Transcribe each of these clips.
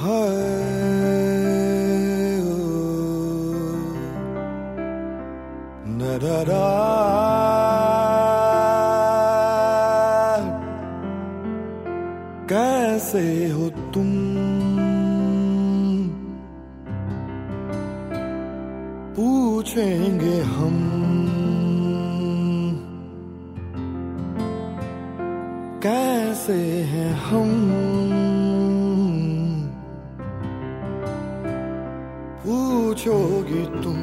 कैसे हो तुम? पूछेंगे हम। कैसे हैं हम? पूछोगी तुम।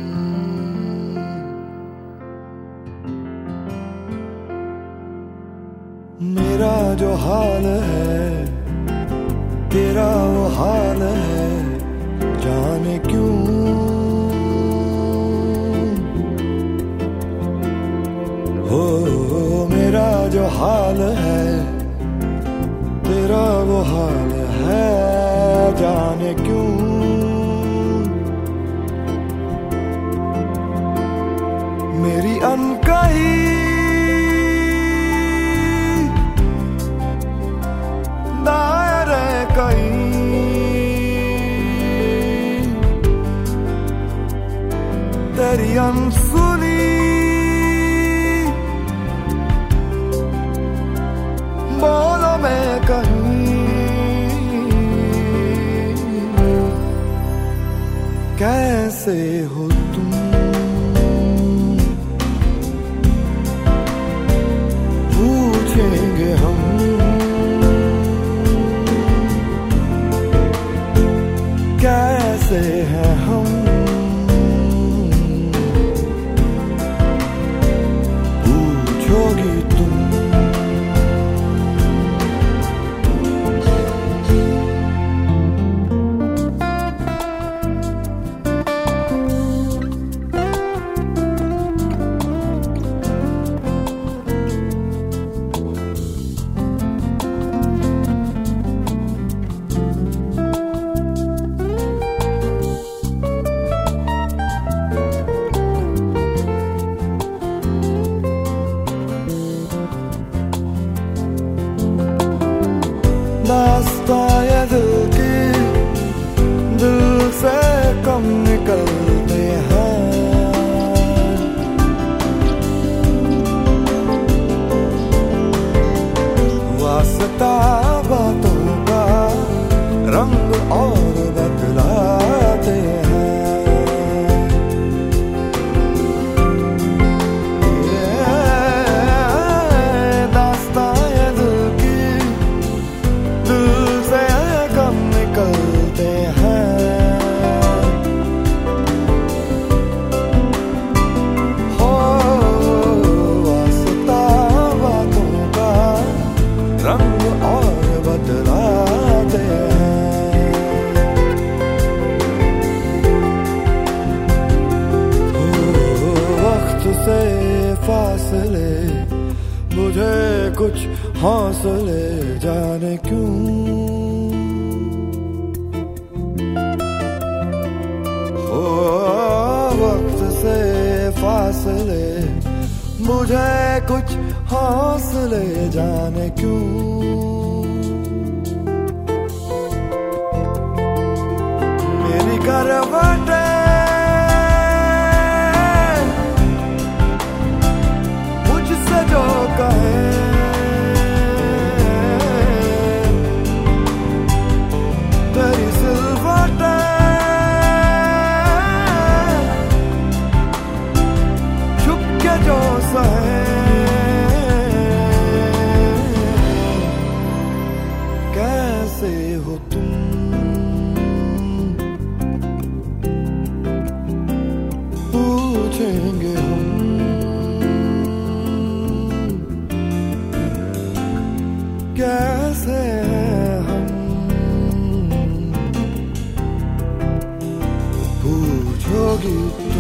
मेरा जो हाल है, तेरा वो हाल है, जाने क्यों? हो, मेरा जो हाल है, तेरा वो हाल है, जाने क्यों? मेरी अनकही। दायर कहीं तेरी अनसुनी। बोलो मैं कहीं। कैसे हो बातों का रंग और से फासले, मुझे कुछ हौसले जाने क्यों? वक्त से फासले, मुझे कुछ हौसले जाने क्यों? मेरी करवटें can't get home. Guys, home. Put your